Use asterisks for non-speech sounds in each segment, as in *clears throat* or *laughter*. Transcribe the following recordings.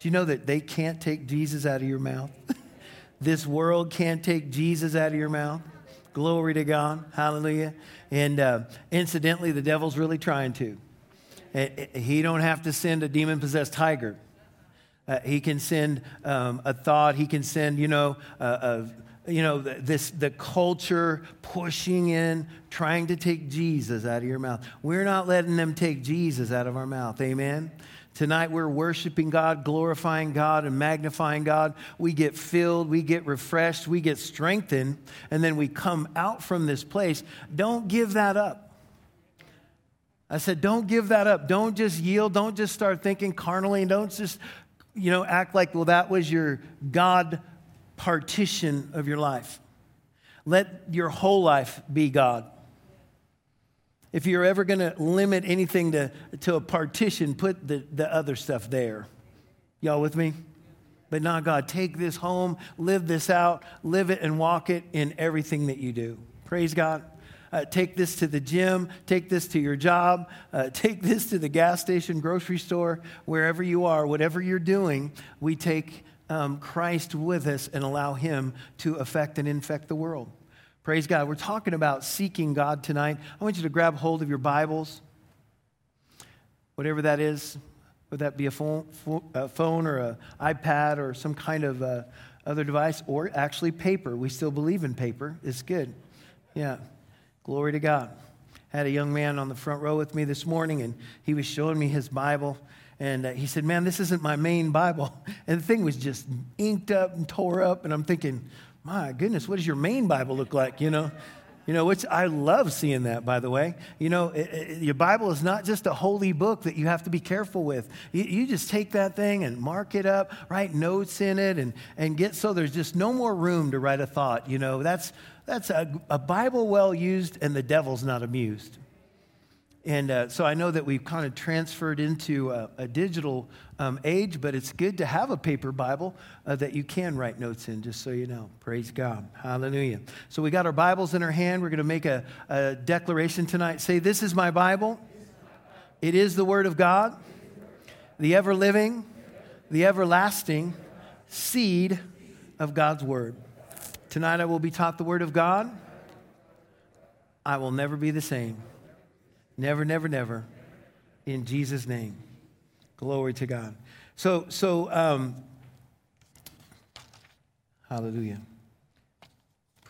Do you know that they can't take Jesus out of your mouth? *laughs* this world can't take Jesus out of your mouth. Glory to God. Hallelujah. And uh, incidentally, the devil's really trying to. Eh, eh, he don't have to send a demon-possessed tiger. Uh, he can send um, a thought. He can send, you know, uh, you know, this the culture pushing in, trying to take Jesus out of your mouth. We're not letting them take Jesus out of our mouth. Amen. Tonight we're worshiping God, glorifying God, and magnifying God. We get filled, we get refreshed, we get strengthened, and then we come out from this place. Don't give that up. I said, don't give that up. Don't just yield. Don't just start thinking carnally. Don't just, you know, act like, well, that was your God partition of your life. Let your whole life be God. If you're ever going to limit anything to, to a partition, put the, the other stuff there. Y'all with me? But not God. Take this home, live this out, live it and walk it in everything that you do. Praise God. Uh, take this to the gym, take this to your job, uh, *laughs* take this to the gas station, grocery store, wherever you are, whatever you're doing, we take um, Christ with us and allow Him to affect and infect the world. Praise God. We're talking about seeking God tonight. I want you to grab hold of your Bibles, whatever that is. Would that be a phone, a phone or an iPad or some kind of uh, other device, or actually paper? We still believe in paper. It's good. Yeah. Glory to God. I had a young man on the front row with me this morning, and he was showing me his Bible. And uh, he said, Man, this isn't my main Bible. *laughs* And the thing was just inked up and tore up. And I'm thinking, my goodness, what does your main Bible look like? You know, you know, which I love seeing that, by the way. You know, it, it, your Bible is not just a holy book that you have to be careful with. You, you, just take that thing and mark it up, write notes in it, and, and get so there's just no more room to write a thought. You know, that's, that's a, a Bible well used, and the devil's not amused. And uh, so I know that we've kind of transferred into a, a digital um, age, but it's good to have a paper Bible uh, that you can write notes in, just so you know. Praise God. Hallelujah. So we got our Bibles in our hand. We're going to make a, a declaration tonight. Say, This is my Bible. It is the Word of God, the ever living, the everlasting seed of God's Word. Tonight I will be taught the Word of God. I will never be the same. Never, never, never. In Jesus' name. Glory to God. So, so, um, hallelujah.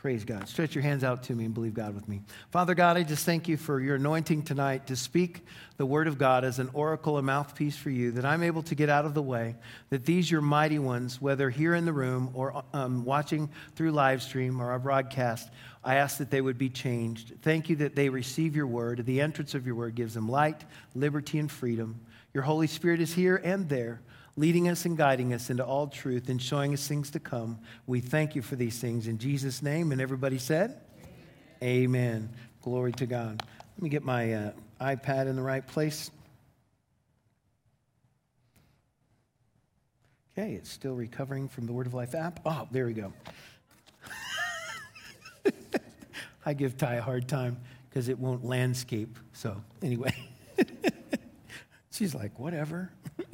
Praise God. Stretch your hands out to me and believe God with me. Father God, I just thank you for your anointing tonight to speak the word of God as an oracle, a mouthpiece for you, that I'm able to get out of the way, that these, your mighty ones, whether here in the room or um, watching through live stream or our broadcast, I ask that they would be changed. Thank you that they receive your word. The entrance of your word gives them light, liberty, and freedom. Your Holy Spirit is here and there leading us and guiding us into all truth and showing us things to come. We thank you for these things in Jesus' name. And everybody said, Amen. Amen. Glory to God. Let me get my uh, iPad in the right place. Okay, it's still recovering from the Word of Life app. Oh, there we go. *laughs* I give Ty a hard time because it won't landscape. So, anyway, *laughs* she's like, whatever. *laughs*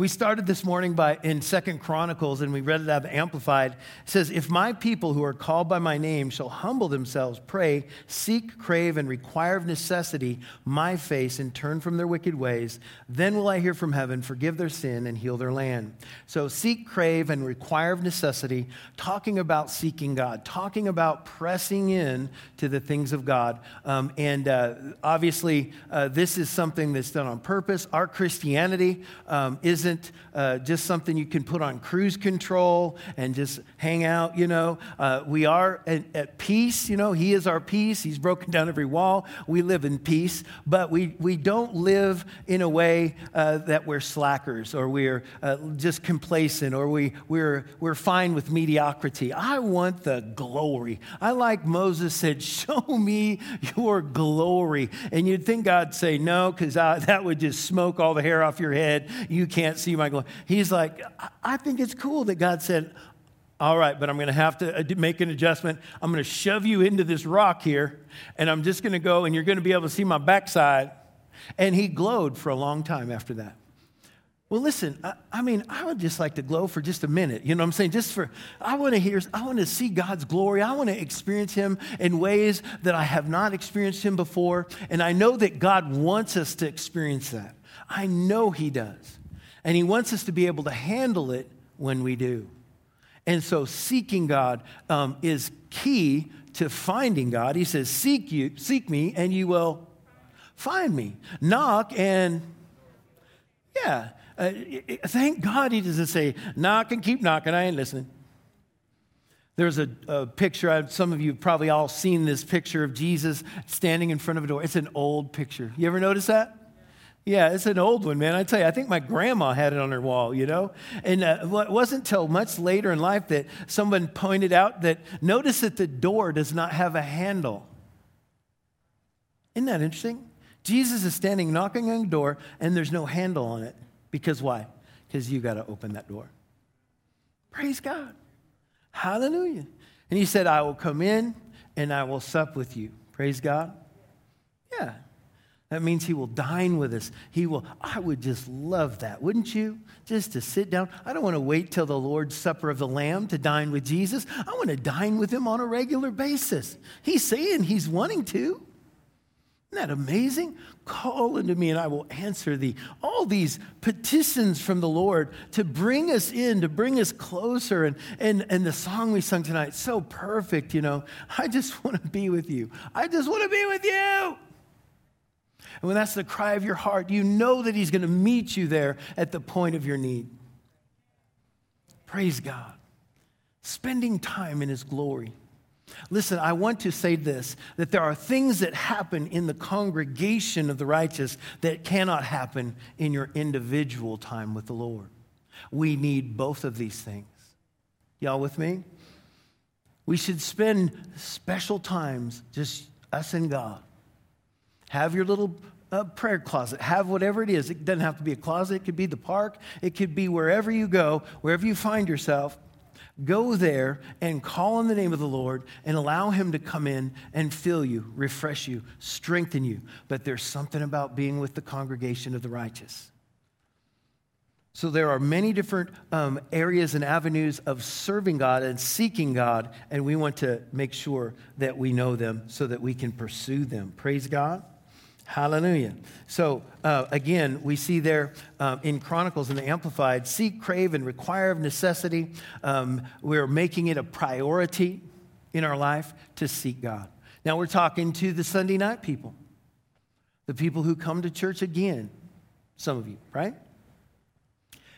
We started this morning by in Second Chronicles, and we read it out of Amplified. It says, If my people who are called by my name shall humble themselves, pray, seek, crave, and require of necessity my face, and turn from their wicked ways, then will I hear from heaven, forgive their sin, and heal their land. So seek, crave, and require of necessity, talking about seeking God, talking about pressing in to the things of God. Um, and uh, obviously, uh, this is something that's done on purpose. Our Christianity um, isn't isn't uh, just something you can put on cruise control and just hang out, you know. Uh, we are at, at, peace, you know. He is our peace. He's broken down every wall. We live in peace, but we, we don't live in a way uh, that we're slackers or we're uh, just complacent or we, we're, we're fine with mediocrity. I want the glory. I like Moses said, *laughs* Show me your glory. And you'd think God'd say, No, because that would just smoke all the hair off your head. You can't see my glory. He's like, I think it's cool that God said, all right, but I'm going to have to uh, make an adjustment. I'm going to shove you into this rock here, and I'm just going to go, and you're going to be able to see my backside. And he glowed for a long time after that. Well, listen, I, I, mean, I would just like to glow for just a minute. You know what I'm saying? Just for, I want to hear, I want to see God's glory. I want to experience Him in ways that I have not experienced Him before. And I know that God wants us to experience that. I know He does. And He wants us to be able to handle it when we do. And so seeking God um, is key to finding God. He says, Seek you, seek me, and you will find me. Knock and yeah. Uh, thank God he doesn't say, knock and keep knocking. I ain't listening. There's a, a picture, some of you have probably all seen this picture of Jesus standing in front of a door. It's an old picture. You ever notice that? Yeah, it's an old one, man. I tell you, I think my grandma had it on her wall, you know? And uh, it wasn't until much later in life that someone pointed out that notice that the door does not have a handle. Isn't that interesting? Jesus is standing knocking on the door, and there's no handle on it. Because why? Because you got to open that door. Praise God. Hallelujah. And he said, I will come in and I will sup with you. Praise God. Yeah. That means he will dine with us. He will, I would just love that, wouldn't you? Just to sit down. I don't want to wait till the Lord's Supper of the Lamb to dine with Jesus. I want to dine with him on a regular basis. He's saying he's wanting to. Isn't that amazing? Call unto me and I will answer thee. All these petitions from the Lord to bring us in, to bring us closer. And, and, and the song we sung tonight, so perfect, you know. I just *laughs* want to be with you. I just want to be with you. And when that's the cry of your heart, you know that He's going to meet you there at the point of your need. Praise God. Spending time in His glory. Listen, I want to say this that there are things that happen in the congregation of the righteous that cannot happen in your individual time with the Lord. We need both of these things. Y'all with me? We should spend special times, just us and God. Have your little uh, prayer closet. Have whatever it is. It doesn't have to be a closet, it could be the park, it could be wherever you go, wherever you find yourself. Go there and call on the name of the Lord and allow Him to come in and fill you, refresh you, strengthen you. But there's something about being with the congregation of the righteous. So there are many different um, areas and avenues of serving God and seeking God, and we want to make sure that we know them so that we can pursue them. Praise God. Hallelujah. So, uh, again, we see there uh, in Chronicles in the Amplified seek, crave, and require of necessity. Um, we're making it a priority in our life to seek God. Now, we're talking to the Sunday night people, the people who come to church again, some of you, right?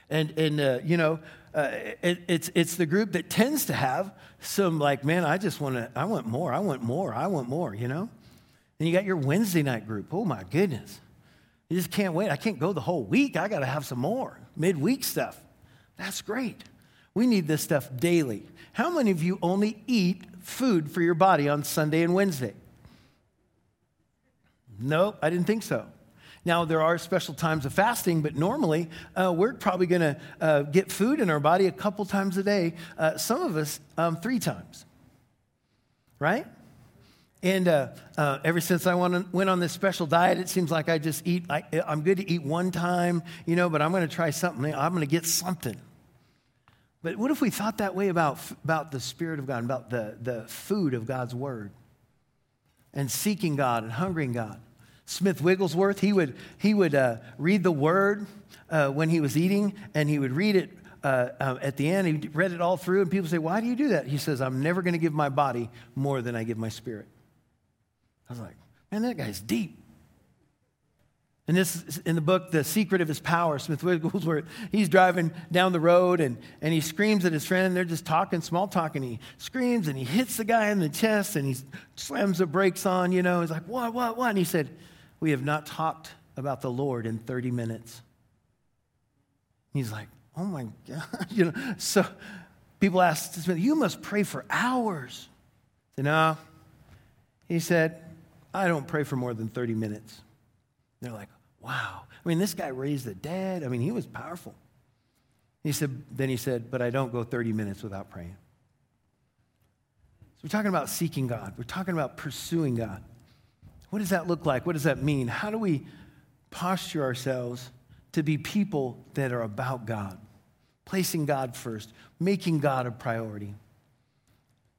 And, and uh, you know, uh, it, it's, it's the group that tends to have some like, man, I just want to, I want more, I want more, I want more, you know? Then you got your Wednesday night group. Oh my goodness. You just can't wait. I can't go the whole week. I got to have some more midweek stuff. That's great. We need this stuff daily. How many of you only eat food for your body on Sunday and Wednesday? No, I didn't think so. Now, there are special times of fasting, but normally uh, we're probably going to uh, get food in our body a couple times a day, uh, some of us um, three times. Right? And uh, uh, ever since I went on this special diet, it seems like I just eat, I, am good to eat one time, you know, but I'm going to try something. I'm going to get something. But what if we thought that way about, about the Spirit of God, about the, the food of God's Word, and seeking God and hungering God? Smith Wigglesworth, he would, he would uh, read the Word uh, when he was eating, and he would read it uh, uh, at the end. He read it all through, and people say, Why do you do that? He says, I'm never going to give my body more than I give my spirit. I was like, man, that guy's deep. And this in the book, The Secret of His Power, Smith Wigglesworth, he's driving down the road and, and he screams at his friend, and they're just talking, small talk, and He screams and he hits the guy in the chest and he slams the brakes on, you know. He's like, what, what, what? And he said, We have not talked about the Lord in 30 minutes. He's like, Oh my God. *laughs* you know, so people ask Smith, You must pray for hours. Said, No. He said, I don't pray for more than 30 minutes. They're like, wow. I mean, this guy raised the dead. I mean, he was powerful. He said, then he said, but I don't go 30 minutes without praying. So we're talking about seeking God. We're talking about pursuing God. What does that look like? What does that mean? How do we posture ourselves to be people that are about God, placing God first, making God a priority,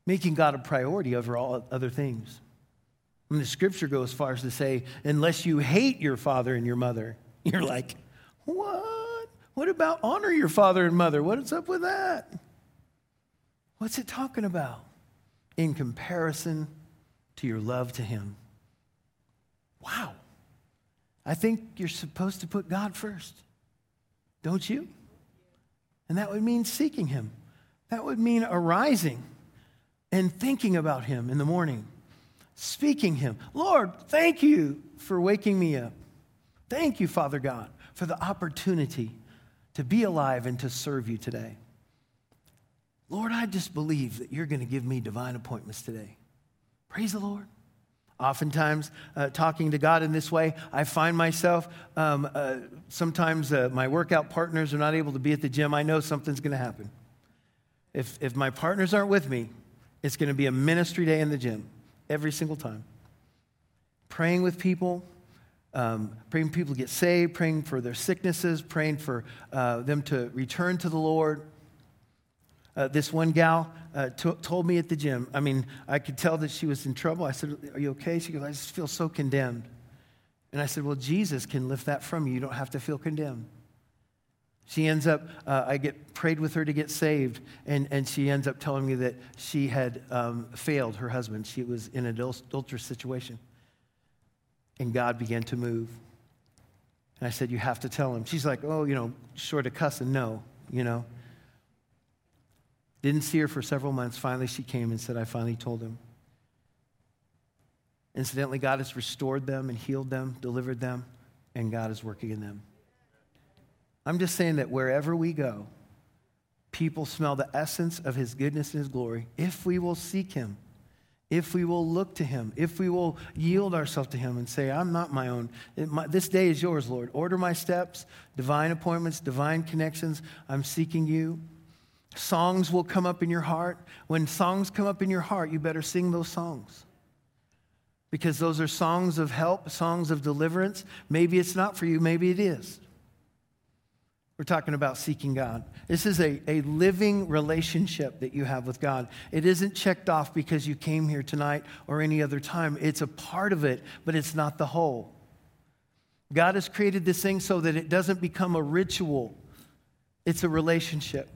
making God a priority over all other things. And the scripture goes as far as to say, unless you hate your father and your mother, *laughs* you're like, what? What about honor your father and mother? What is up with that? What's it talking about? In comparison to your love to him. Wow. I think you're supposed to put God first, don't you? And that would mean seeking Him. That would mean arising and thinking about Him in the morning, speaking Him. Lord, thank you for waking me up. Thank you, Father God, for the opportunity to be alive and to serve you today. Lord, I just believe that you're going to give me divine appointments today. Praise the Lord. Oftentimes, uh, talking to God in this way, I find myself um, uh, sometimes uh, my workout partners are not able to be at the gym. I know something's going to happen. If, if my partners aren't with me, it's going to be a ministry day in the gym every single time. Praying with people, um, praying people to get saved, praying for their sicknesses, praying for uh, them to return to the Lord. Uh, this one gal uh, t- told me at the gym, I mean, I could tell that she was in trouble. I said, Are you okay? She goes, I just feel so condemned. And I said, Well, Jesus can lift that from you. You don't have to feel condemned. She ends up, uh, I get prayed with her to get saved, and, and she ends up telling me that she had um, failed her husband. She was in an adulterous situation. And God began to move. And I said, You have to tell him. She's like, Oh, you know, short of cussing, no, you know. Didn't see her for several months. Finally, she came and said, I finally told him. Incidentally, God has restored them and healed them, delivered them, and God is working in them. I'm just saying that wherever we go, people smell the essence of his goodness and his glory if we will seek him, if we will look to him, if we will yield ourselves to him and say, I'm not my own. My, this day is yours, Lord. Order my steps, divine appointments, divine connections. I'm seeking you. Songs will come up in your heart. When songs come up in your heart, you better sing those songs. Because those are songs of help, songs of deliverance. Maybe it's not for you, maybe it is. We're talking about seeking God. This is a, a living relationship that you have with God. It isn't checked off because you came here tonight or any other time. It's a part of it, but it's not the whole. God has created this thing so that it doesn't become a ritual, it's a relationship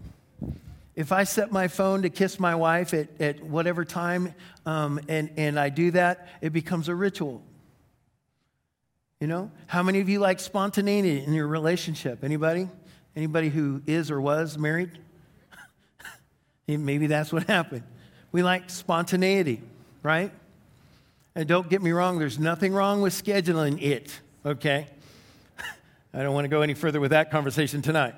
if I set my phone to kiss my wife at, at whatever time um, and, and I do that, it becomes a ritual. You know? How many of you like spontaneity in your relationship? Anybody? Anybody who is or was married? *laughs* Maybe that's what happened. We like spontaneity, right? And don't get me wrong, there's nothing wrong with scheduling it, okay? *laughs* I don't want to go any further with that conversation tonight.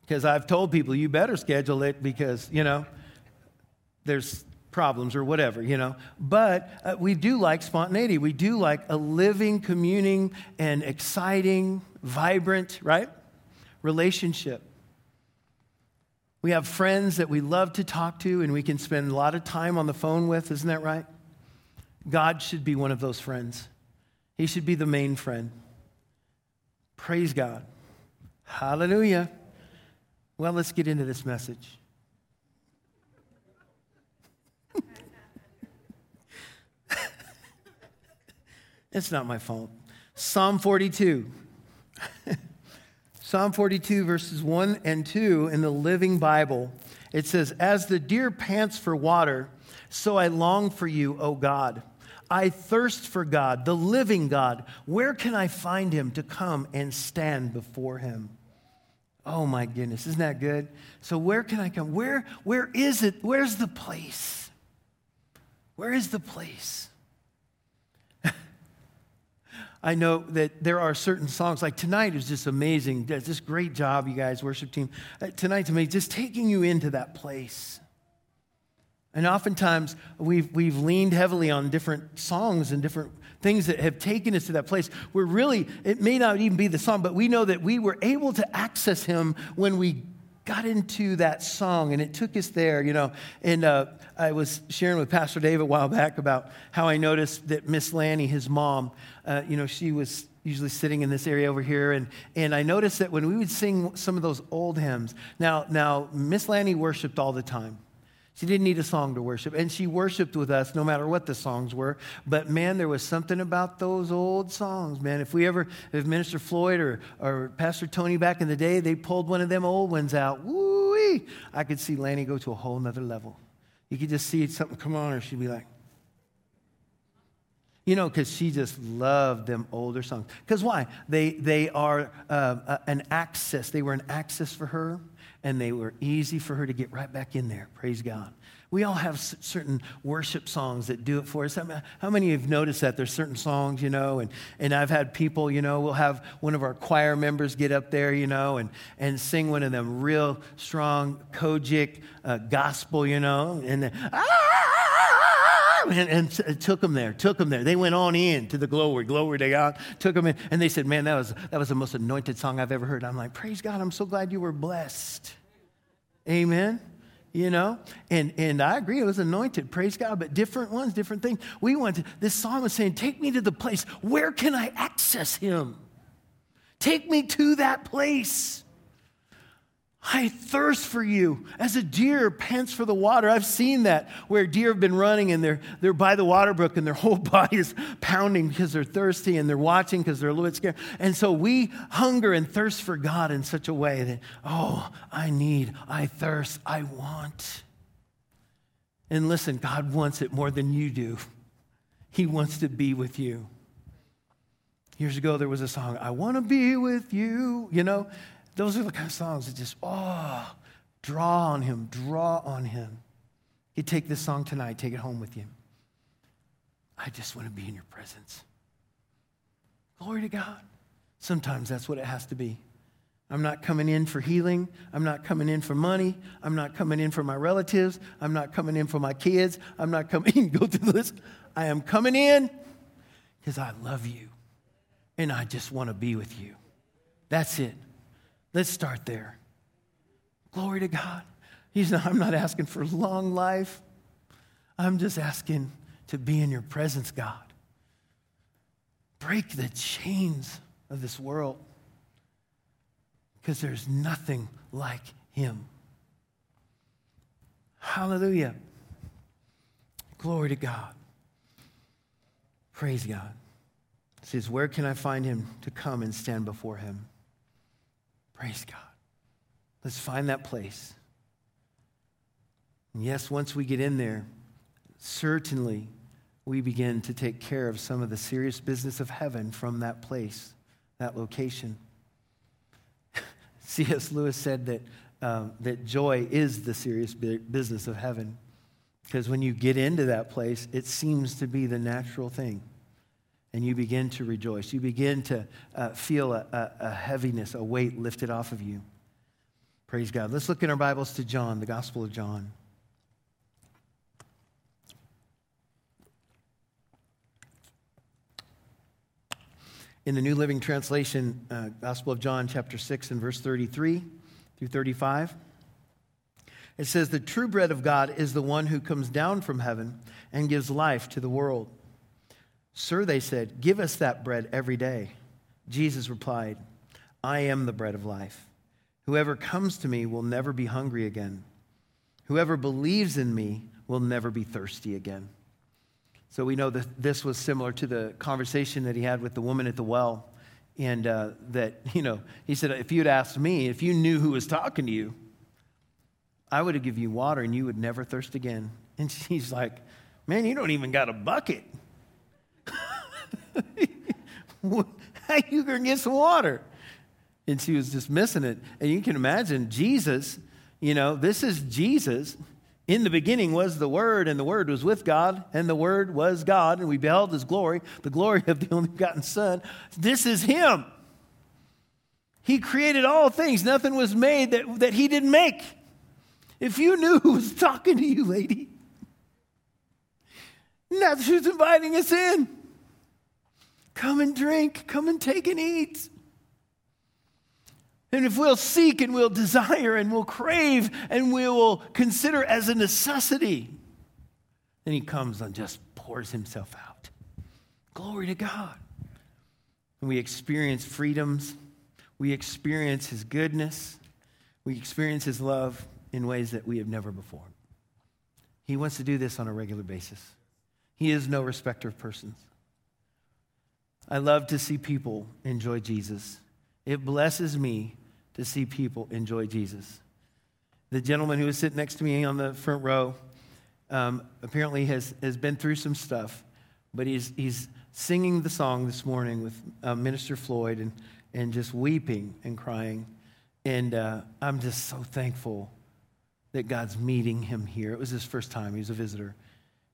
Because I've told people, you better schedule it because, you know, there's problems or whatever, you know. But uh, we do like spontaneity. We do like a living, communing, and exciting, vibrant, right? Relationship. We have friends that we love to talk to and we can spend a lot of time on the phone with, isn't that right? God should be one of those friends. He should be the main friend. Praise God. Hallelujah. Well, let's get into this message. *laughs* it's not my fault. Psalm 42. *laughs* Psalm 42, verses 1 and 2 in the Living Bible. It says, As the deer pants for water, so I long for you, O God. I thirst for God, the living God. Where can I find him to come and stand before him? Oh my goodness, isn't that good? So where can I come? Where where is it? Where's the place? Where is the place? I know that there are certain songs, like tonight is just amazing. Just great job, you guys, worship team. Uh, tonight to me, just taking you into that place. And oftentimes we've, we've leaned heavily on different songs and different things that have taken us to that place where really it may not even be the song, but we know that we were able to access Him when we got into that song and it took us there, you know. And uh, I was sharing with Pastor Dave a while back about how I noticed that Miss Lanny, his mom, uh, you know, she was usually sitting in this area over here, and, and I noticed that when we would sing some of those old hymns, now, now Miss Lanny worshiped all the time. She didn't need a song to worship, and she worshiped with us no matter what the songs were. But man, there was something about those old songs, man. If we ever, if Minister Floyd or, or Pastor Tony back in the day, they pulled one of them old ones out, woo I could see Lanny go to a whole nother level. You could just see something come on her, she'd be like, you know, because she just loved them older songs. Because why? They, they are uh, an access. They were an access for her, and they were easy for her to get right back in there. Praise God. We all have certain worship songs that do it for us. How many of you have noticed that there's certain songs, you know, and, and I've had people, you know, we'll have one of our choir members get up there, you know, and, and sing one of them real strong COGIC uh, gospel, you know, and then, ah! And, and took them there, took them there. They went on in to the glory, glory to God, took them in. And they said, Man, that was, that was the most anointed song I've ever heard. I'm like, Praise God, I'm so glad you were blessed. Amen you know and and i agree it was anointed praise god but different ones different things we want to this song was saying take me to the place where can i access him take me to that place I thirst for you as a deer pants for the water. I've seen that where deer have been running and they're, they're by the water brook and their *laughs* whole body is pounding because they're thirsty and they're watching because they're a little bit scared. And so we hunger and thirst for God in such a way that, oh, I need, I thirst, I want. And listen, God wants it more than you do. He wants to be with you. Years ago, there was a song, I want to be with you. You know, those are the kind of songs that just, oh, draw on him, draw on him. You take this song tonight, take it home with you. I just want to be in your presence. Glory to God. Sometimes that's what it has to be. I'm not coming in for healing. I'm not coming in for money. I'm not coming in for my relatives. I'm not coming in for my kids. I'm not coming *laughs* in, go through the list. I am coming in because I love you and I just want to be with you. That's it. Let's start there. Glory to God. He's not, I'm not asking for long life. I'm just asking to be in your presence, God. Break the chains of this world because there's nothing like Him. Hallelujah. Glory to God. Praise God. Says, Where can I find Him to come and stand before Him? Praise God. Let's find that place. And yes, once we get in there, certainly we begin to take care of some of the serious business of heaven from that place, that location. *laughs* C.S. Lewis said that, um, that joy is the serious business of heaven. Because when you get into that place, it seems to be the natural thing and you begin to rejoice. You begin to uh, feel a, a, a heaviness, a weight lifted off of you. Praise God. Let's look in our Bibles to John, the Gospel of John. In the New Living Translation, uh, Gospel of John, chapter 6, and verse 33 through 35, it says, The true bread of God is the one who comes down from heaven and gives life to the world. Sir, they said, give us that bread every day. Jesus replied, I am the bread of life. Whoever comes to me will never be hungry again. Whoever believes in me will never be thirsty again. So we know that this was similar to the conversation that he had with the woman at the well. And uh, that, *laughs* you know, he said, if you'd asked me, if you knew who was talking to you, I would have given you water and you would never thirst again. And *laughs* she's like, man, you don't even got a bucket. How you to get some water? And she was just missing it. And you can imagine Jesus, you know, this is Jesus. In the beginning was the Word, and the Word was with God, and the Word was God, and we beheld His glory, the glory of the only begotten Son. This is Him. He created all things. Nothing was made that, that He didn't make. If you knew who was talking to you, lady, now she's inviting us in. Come and drink, come and take and eat. And if we'll seek and we'll desire and we'll crave and we will consider as a necessity, then he comes and just pours himself out. Glory to God. and we experience freedoms. We experience His goodness. We experience His love in ways that we have never before. He wants to do this on a regular basis. He is no respecter of persons. I love to see people enjoy Jesus. It blesses me to see people enjoy Jesus. The gentleman who was sitting next to me on the front row um, apparently has, has been through some stuff, but he's, he's singing the song this morning with uh, Minister Floyd and, and just weeping and crying. And uh, I'm just so thankful that God's meeting him here. It was his first time, he was a visitor.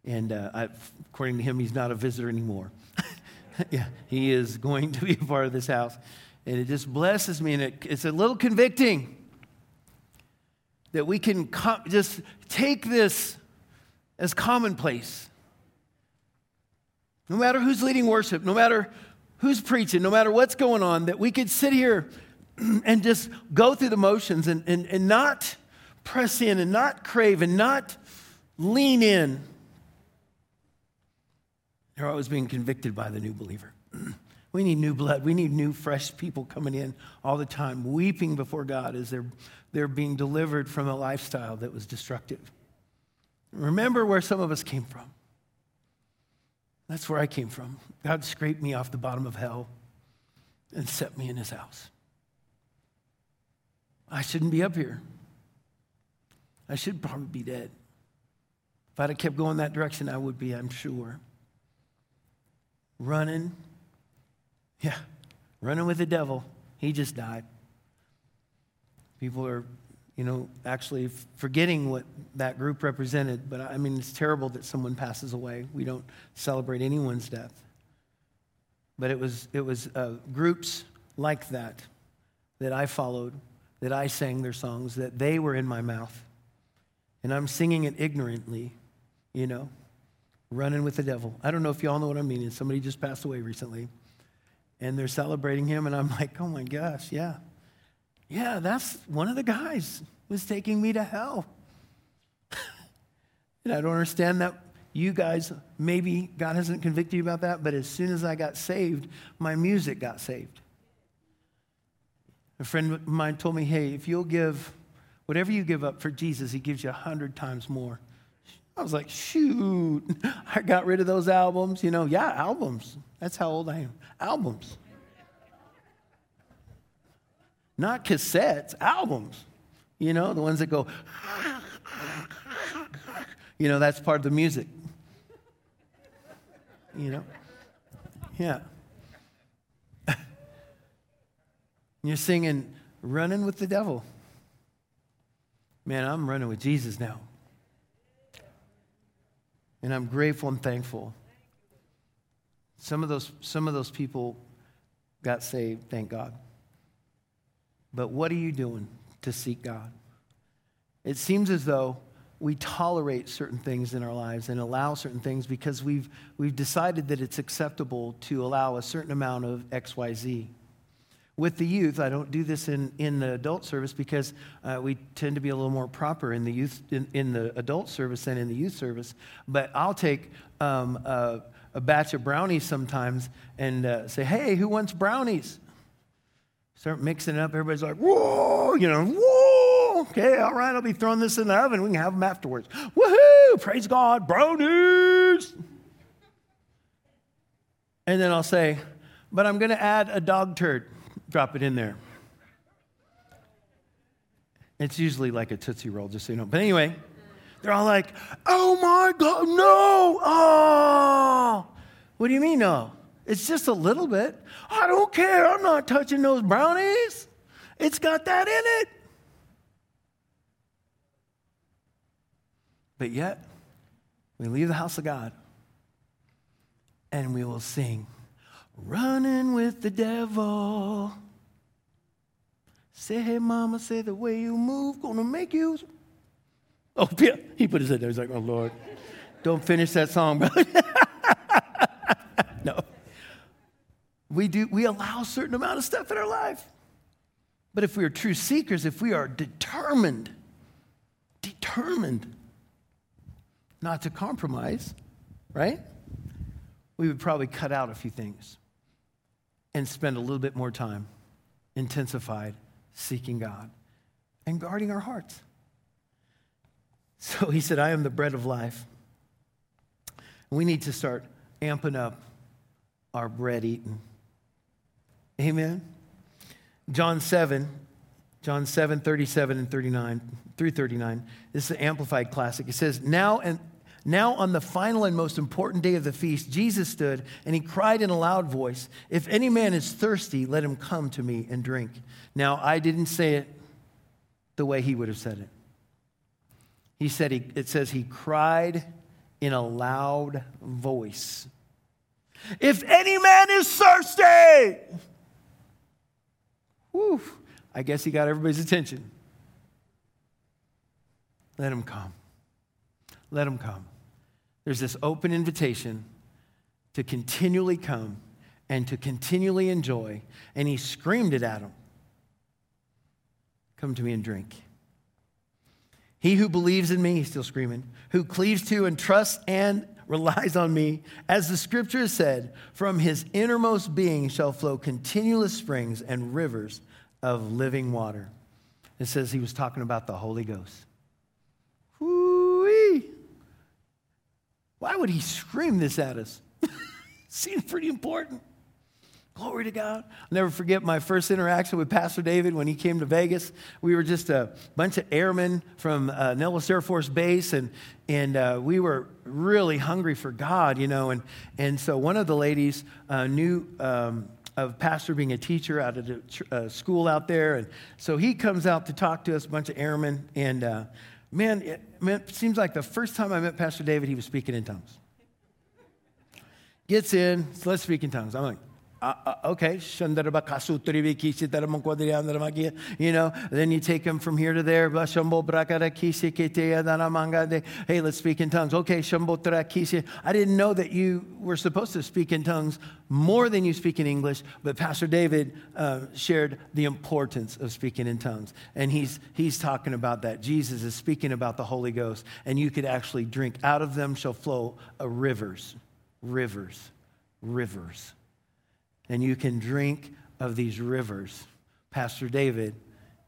And uh, I, according to him, he's not a visitor anymore. *laughs* *laughs* yeah, he is going to be a part of this house. And it just blesses me, and it, it's a little convicting that we can com- just take this as commonplace. No matter who's leading worship, no matter who's preaching, no matter what's going on, that we could sit here *clears throat* and just go through the motions and, and, and not press in and not crave and not lean in. They're always being convicted by the new believer. *clears throat* we need new blood. We need new, fresh people coming in all the time, weeping before God as they're, they're being delivered from a lifestyle that was destructive. Remember where some of us came from. That's where I came from. God scraped me off the bottom of hell and set me in his house. I shouldn't be up here. I should probably be dead. If I'd have kept going that direction, I would be, I'm sure. Running. Yeah, running with the devil. He just died. People are you know, actually forgetting what that group represented. But I mean, it's terrible that someone passes away. We don't celebrate anyone's death. But it was, it was uh, groups like that that I followed, that I sang their songs, that they were in my mouth. And I'm singing it ignorantly, you know, running with the devil. I don't know if you all know what I mean. Somebody just passed away recently, and they're celebrating him, and I'm *laughs* like, oh my gosh, yeah. Yeah, that's one of the guys was taking me to hell. *laughs* and I don't understand that you guys, maybe God hasn't convicted you about that, but as soon as I got saved, my music got saved. A friend of mine told me, hey, if you'll give whatever you give up for Jesus, he gives you a hundred times more. I was like, shoot, *laughs* I got rid of those albums. You know, yeah, albums. That's how old I am. Albums not cassettes, albums. You know, the ones that go, *laughs* you know, that's part of the music. You know? Yeah. *laughs* You're singing, running with the devil. Man, I'm running with Jesus now. And I'm grateful and thankful. Some of those, some of those people got saved, thank God. But what are you doing to seek God? It seems as though we tolerate certain things in our lives and allow certain things because we've, we've decided that it's acceptable to allow a certain amount of XYZ. With the youth, I don't do this in, in the adult service because uh, we tend to be a little more proper in the youth in, in the adult service than in the youth service. But I'll take um, a, a, batch of brownies sometimes and uh, say, "Hey, who wants brownies?" Start mixing it up. Everybody's like, whoa, you know, whoa. Okay, all right, I'll be throwing this in the oven. We can have them afterwards. Woohoo! Praise God, brownies. And then I'll say, but I'm going to add a dog turd. Drop it in there. It's usually like a Tootsie Roll, just so you know. But anyway, they're all like, oh my God, no. Oh. What do you mean, no? It's just a little bit. I don't care. I'm not touching those brownies. It's got that in it. But yet, we leave the house of God and we will sing, Running with the devil. Say, hey, mama, say the way you move, gonna make you. Oh, yeah. He put his head there. He's like, oh, Lord. Don't finish that song, brother. *laughs* no. We, do, we allow a certain amount of stuff in our life. But if we are true seekers, if we are determined, determined not to compromise, right? We would probably cut out a few things. And spend a little bit more time intensified seeking God and guarding our hearts. So he said, I am the bread of life. We need to start amping up our bread eating. Amen. John 7, John 7, 37 and 39 through 39. This is an amplified classic. It says, Now and now, on the final and most important day of the feast, Jesus stood and he cried in a loud voice, If any man is thirsty, let him come to me and drink. Now, I didn't say it the way he would have said it. He said, he, it says he cried in a loud voice. If any man is thirsty, whew, I guess he got everybody's attention. Let him come. Let him come. There's this open invitation to continually come and to continually enjoy. And he screamed it at him Come to me and drink. He who believes in me, he's still screaming, who cleaves to and trusts and relies on me, as the scripture has said, from his innermost being shall flow continuous springs and rivers of living water. It says he was talking about the Holy Ghost. Why would he scream this at us? *laughs* Seems pretty important. Glory to God. I'll never forget my first interaction with Pastor David when he came to Vegas. We were just a bunch of airmen from uh, Nellis Air Force Base, and, and uh, we were really hungry for God, you know. And, and so one of the ladies uh, knew um, of Pastor being a teacher out of the uh, school out there. And so he comes out to talk to us, a bunch of airmen. And uh, man, it, man, it seems like the first time I met Pastor David, he was speaking in tongues. Gets in, so let's speak in tongues. I'm like, uh, uh, okay, you know, then you take them from here to there. Hey, let's speak in tongues. Okay, I didn't know that you were supposed to speak in tongues more than you speak in English, but Pastor David uh, shared the importance of speaking in tongues. And he's, he's talking about that. Jesus is speaking about the Holy Ghost, and you could actually drink. Out of them shall flow rivers, rivers, rivers and you can drink of these rivers. Pastor David,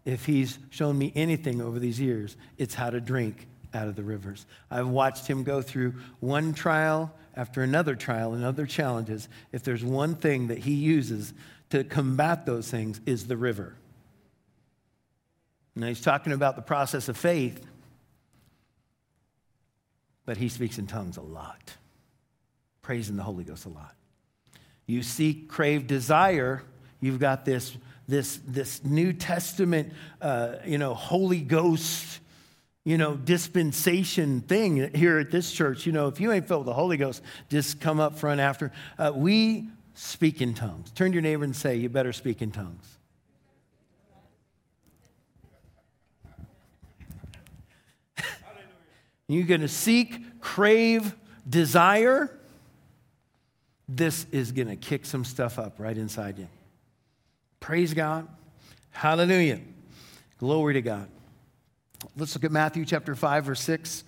if he's shown me anything over these years, it's how to drink out of the rivers. I've watched him go through one trial after another trial and other challenges. If there's one thing that he uses to combat those things is the river. Now he's talking about the process of faith, but he speaks in tongues a lot, praising the Holy Ghost a lot you seek, crave, desire, you've got this, this, this New Testament, uh, you know, Holy Ghost, you know, dispensation thing here at this church. You know, if you ain't filled with the Holy Ghost, just come up front after. Uh, we speak in tongues. Turn to your neighbor and say, You better speak in tongues. *laughs* You're going to seek, crave, desire this is going to kick some stuff up right inside you. Praise God. Hallelujah. Glory to God. Let's look at Matthew chapter 5, verse 6.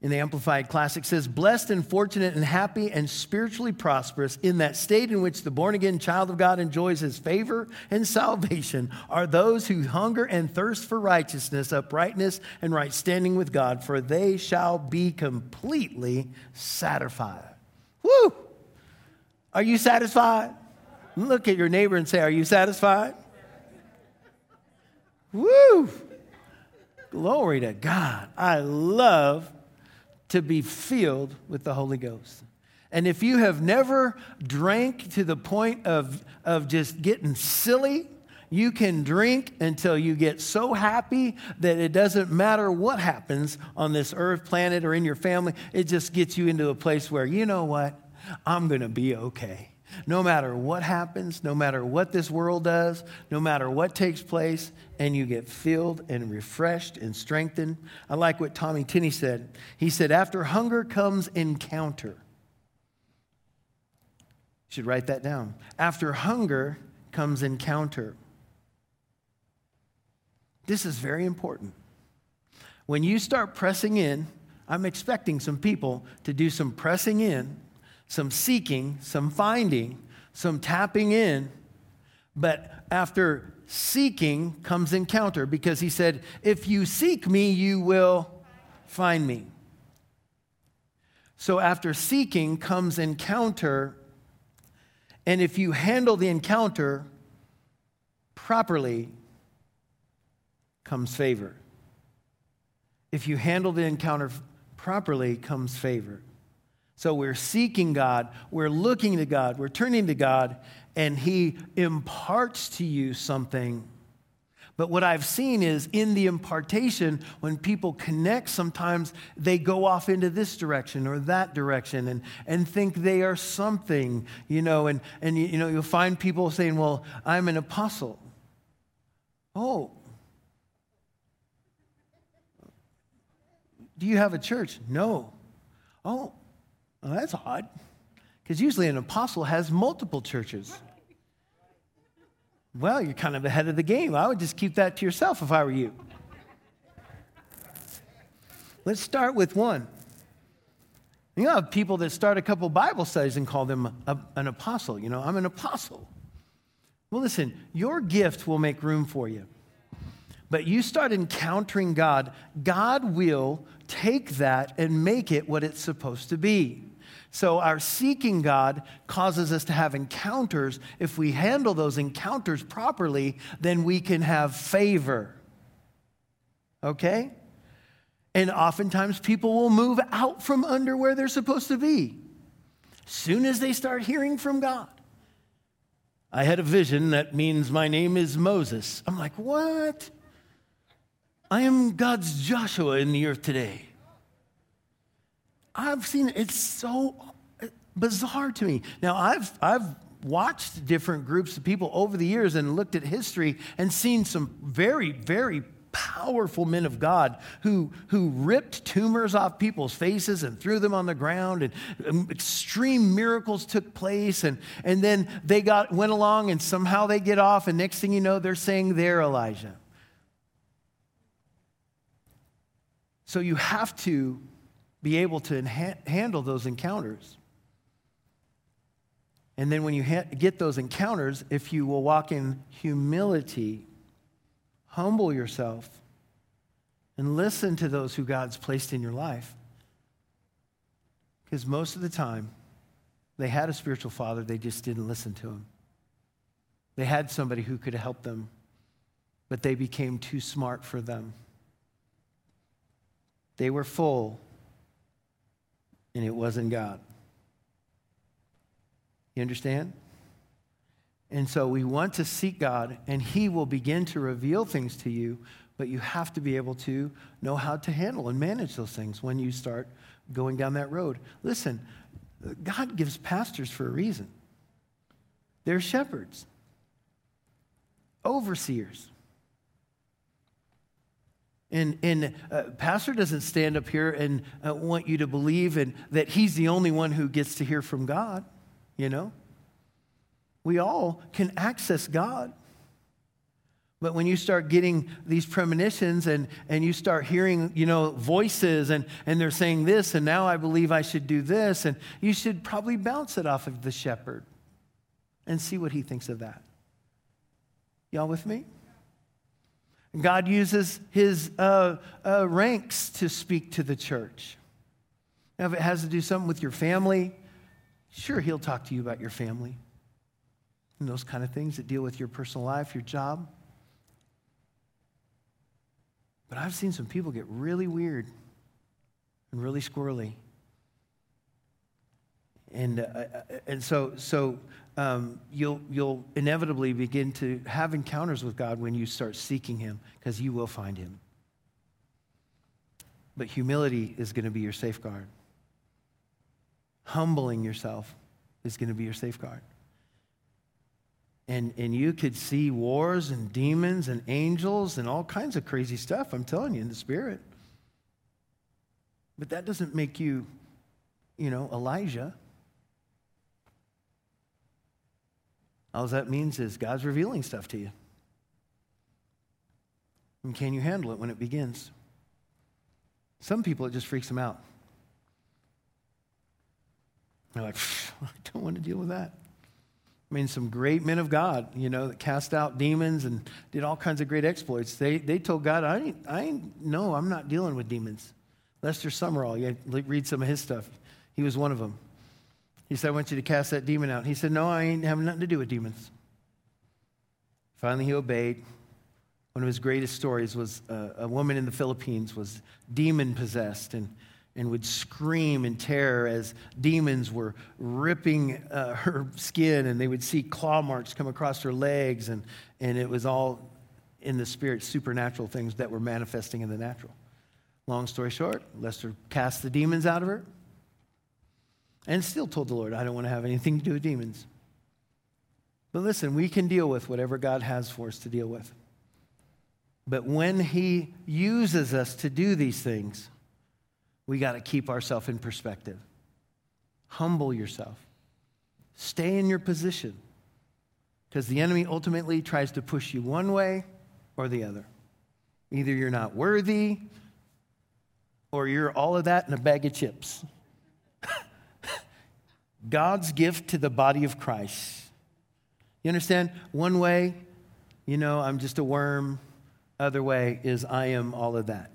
In the Amplified Classic says, Blessed and fortunate and happy and spiritually prosperous in that state in which the born again child of God enjoys his favor and salvation are those who hunger and thirst for righteousness, uprightness, and right standing with God, for they shall be completely satisfied. Woo! Are you satisfied? Look at your neighbor and say, Are you satisfied? Woo! Glory to God. I love to be filled with the Holy Ghost. And if you have never drank to the point of, of just getting silly, you can drink until you get so happy that it doesn't matter what happens on this earth, planet, or in your family. It just gets you into a place where, you know what? I'm going to be okay. No matter what happens, no matter what this world does, no matter what takes place, and you get filled and refreshed and strengthened. I like what Tommy Tenney said. He said, After hunger comes encounter. You should write that down. After hunger comes encounter. This is very important. When you start pressing in I'm expecting some people to do some pressing in, some seeking, some finding, some tapping in. But after seeking comes encounter because he said, If you seek me, you will find me. So after seeking comes encounter. And if you handle the encounter properly, comes favor. If you handle the encounter properly, comes favor. So we're seeking God, we're looking to God, we're turning to God, and He imparts to you something but what I've seen is in the impartation, when people connect, sometimes they go off into this direction or that direction and, and think they are something, you know, and, and you know, you'll find people saying, Well, I'm an apostle. Oh. Do you have a church? No. Oh, well, that's odd. Because usually an apostle has multiple churches. Well, you're kind of ahead of the game. I would just keep that to yourself if I were you. Let's start with one. You know, people that start a couple Bible studies and call them a, an apostle. You know, I'm an apostle. Well, listen, your gift will make room for you. But you start encountering God, God will take that and make it what it's supposed to be. So, our seeking God causes us to have encounters. If we handle those encounters properly, then we can have favor. Okay? And oftentimes people will move out from under where they're supposed to be soon as they start hearing from God. I had a vision that means my name is Moses. I'm like, what? I am God's Joshua in the earth today. I've seen it. It's so bizarre to me. Now, I've, I've watched different groups of people over the years and looked at history and seen some very, very powerful men of God who, who ripped tumors off people's faces and threw them on the ground, and um, extreme miracles took place. And, and then they got, went along, and somehow they get off, and next thing you know, they're saying they're Elijah. So you have to be able to handle those encounters. And then when you ha- get those encounters, if you will walk in humility, humble yourself, and listen to those who God's placed in your life. Because most of the time, they had a spiritual father, they just didn't listen to him. They had somebody who could help them, but they became too smart for them. They were full and it wasn't God. You understand? And so we want to seek God, and He will begin to reveal things to you, but you have to be able to know how to handle and manage those things when you start going down that road. Listen, God gives pastors for a reason, they're shepherds, overseers. And, and uh, pastor doesn't stand up here and uh, want you to believe in, that he's the only one who gets to hear from God, you know? We all can access God. But when you start getting these premonitions and, and you start hearing, you know, voices and, and they're saying this, and now I believe I should do this, and you should probably bounce it off of the shepherd and see what he thinks of that. Y'all with me? God uses his uh, uh, ranks to speak to the church. Now, if it has to do something with your family, sure, he'll talk to you about your family and those kind of things that deal with your personal life, your job. But I've seen some people get really weird and really squirrely. And, uh, uh and so, so um, you'll, you'll inevitably begin to have encounters with God when you start seeking Him, because you will find Him. But humility is going to be your safeguard. Humbling yourself is going to be your safeguard. And, and you could see wars and demons and angels and all kinds of crazy stuff, I'm telling you, in the spirit. But that doesn't make you, you know, Elijah. All that means is God's revealing stuff to you. And can you handle it when it begins? Some people, it just freaks them out. They're like, I don't want to deal with that. I mean, some great men of God, you know, that cast out demons and did all kinds of great exploits. They, they told God, I ain't, I ain't, no, I'm not dealing with demons. Lester Sumrall, you read some of his stuff. He was one of them. He said, I want you to cast that demon out. He said, No, I ain't having nothing to do with demons. Finally, he obeyed. One of his greatest stories was uh, a woman in the Philippines was demon possessed and, and would scream in terror as demons were ripping uh, *laughs* her skin and they would see claw marks come across her legs and, and it was all in the spirit supernatural things that were manifesting in the natural long story short lester cast the demons out of her and still told the Lord, I don't want to have anything to do with demons. But listen, we can deal with whatever God has for us to deal with. But when He uses us to do these things, we got to keep ourselves in perspective. Humble yourself, stay in your position, because the enemy ultimately tries to push you one way or the other. Either you're not worthy, or you're all of that in a bag of chips. God's gift to the body of Christ. You understand? One way, you know, I'm just a worm. Other way is I am all of that.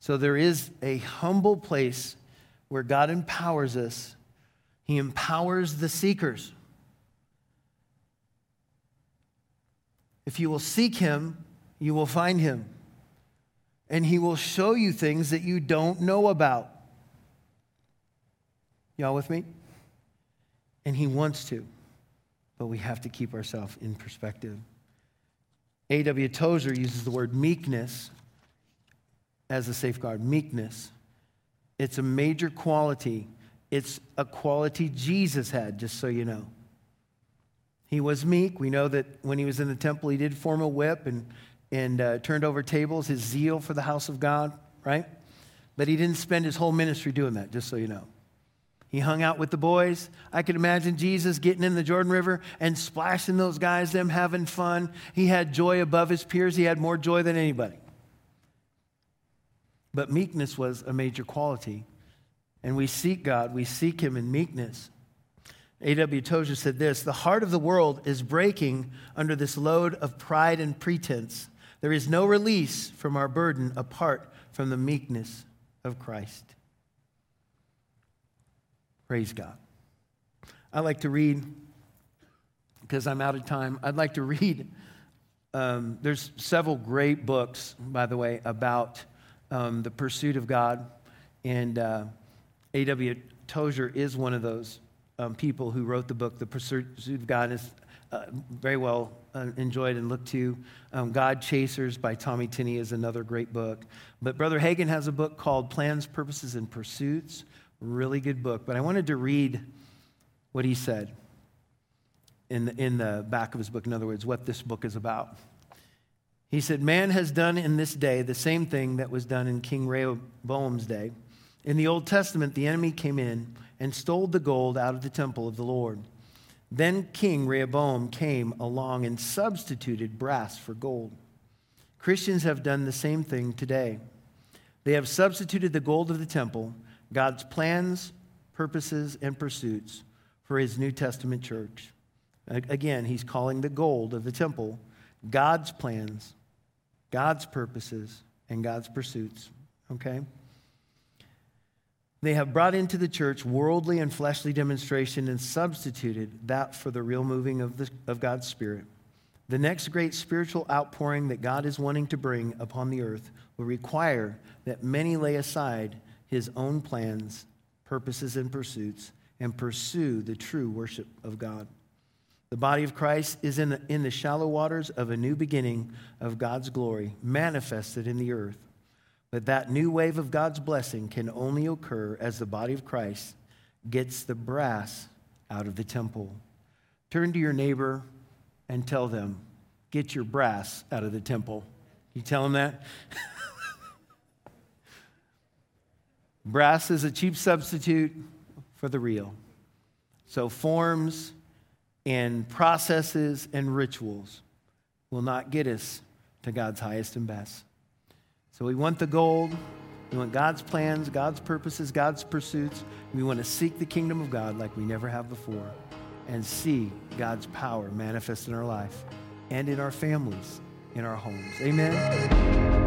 So there is a humble place where God empowers us. He empowers the seekers. If you will seek Him, you will find Him. And He will show you things that you don't know about. Y'all with me? And He wants to, but we have to keep ourselves in perspective. A.W. Tozer uses the word meekness as a safeguard. Meekness. It's a major quality. It's a quality Jesus had, just so you know. He was meek. We know that when he was in the temple, he did form a whip and, and uh, turned over tables, his zeal for the house of God, right? But he didn't spend his whole ministry doing that, just so you know. He hung out with the boys. I could imagine Jesus getting in the Jordan River and splashing those guys, them having fun. He had joy above his peers. He had more joy than anybody. But meekness was a major quality. And we seek God, we seek Him in meekness. A.W. Tozer said this The heart of the world is breaking under this load of pride and pretense. There is no release from our burden apart from the meekness of Christ. Praise God. I like to read, because I'm out of time, I'd like to read. Um, there's several great books, by the way, about um, the pursuit of God. And uh, A.W. Tozer is one of those um, people who wrote the book, The Pursuit of God. is uh, very well uh, enjoyed and looked to. Um, God Chasers by Tommy Tenney is another great book. But Brother Hagin has a book called Plans, Purposes, and Pursuits. Really good book. But I wanted to read what he said in the, in the back of his book. In other words, what this book is about. He said, Man has done in this day the same thing that was done in King Rehoboam's day. In the Old Testament, the enemy came in and stole the gold out of the temple of the Lord. Then King Rehoboam came along and substituted brass for gold. Christians have done the same thing today. They have substituted the gold of the temple God's plans, purposes, and pursuits for his New Testament church. Again, he's calling the gold of the temple God's plans, God's purposes, and God's pursuits. Okay? They have brought into the church worldly and fleshly demonstration and substituted that for the real moving of, the, of God's Spirit. The next great spiritual outpouring that God is wanting to bring upon the earth will require that many lay aside his own plans, purposes, and pursuits and pursue the true worship of God. The body of Christ is in the, in the shallow waters of a new beginning of God's glory, manifested in the earth. But that new wave of God's blessing can only occur as the body of Christ gets the brass out of the temple. Turn to your neighbor and tell them, Get your brass out of the temple. You tell them that? *laughs* Brass is a cheap substitute for the real. So, forms and processes and rituals will not get us to God's highest and best. So, we want the gold, We want God's plans, God's purposes, God's pursuits. We want to seek the kingdom of God like we never have before and see God's power manifest in our life and in our families, in our homes. Amen.